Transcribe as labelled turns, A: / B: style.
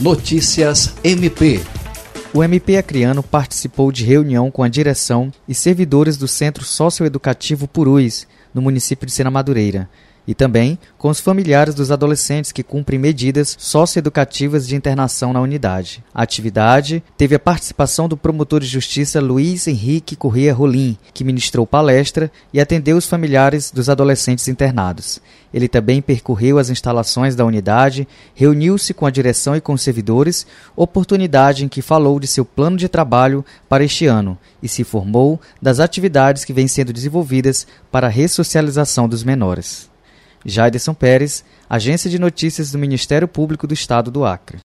A: Notícias MP.
B: O MP Acriano participou de reunião com a direção e servidores do Centro Socioeducativo Purus, no município de Sena Madureira, e também com os familiares dos adolescentes que cumprem medidas socioeducativas de internação na unidade. A atividade teve a participação do promotor de justiça Luiz Henrique Corrêa Rolim, que ministrou palestra e atendeu os familiares dos adolescentes internados. Ele também percorreu as instalações da unidade, reuniu-se com a direção e com os servidores, oportunidade em que falou de seu plano de trabalho para este ano e se informou das atividades que vêm sendo desenvolvidas para a ressocialização dos menores. Jaiderson Pérez, Agência de Notícias do Ministério Público do Estado do Acre.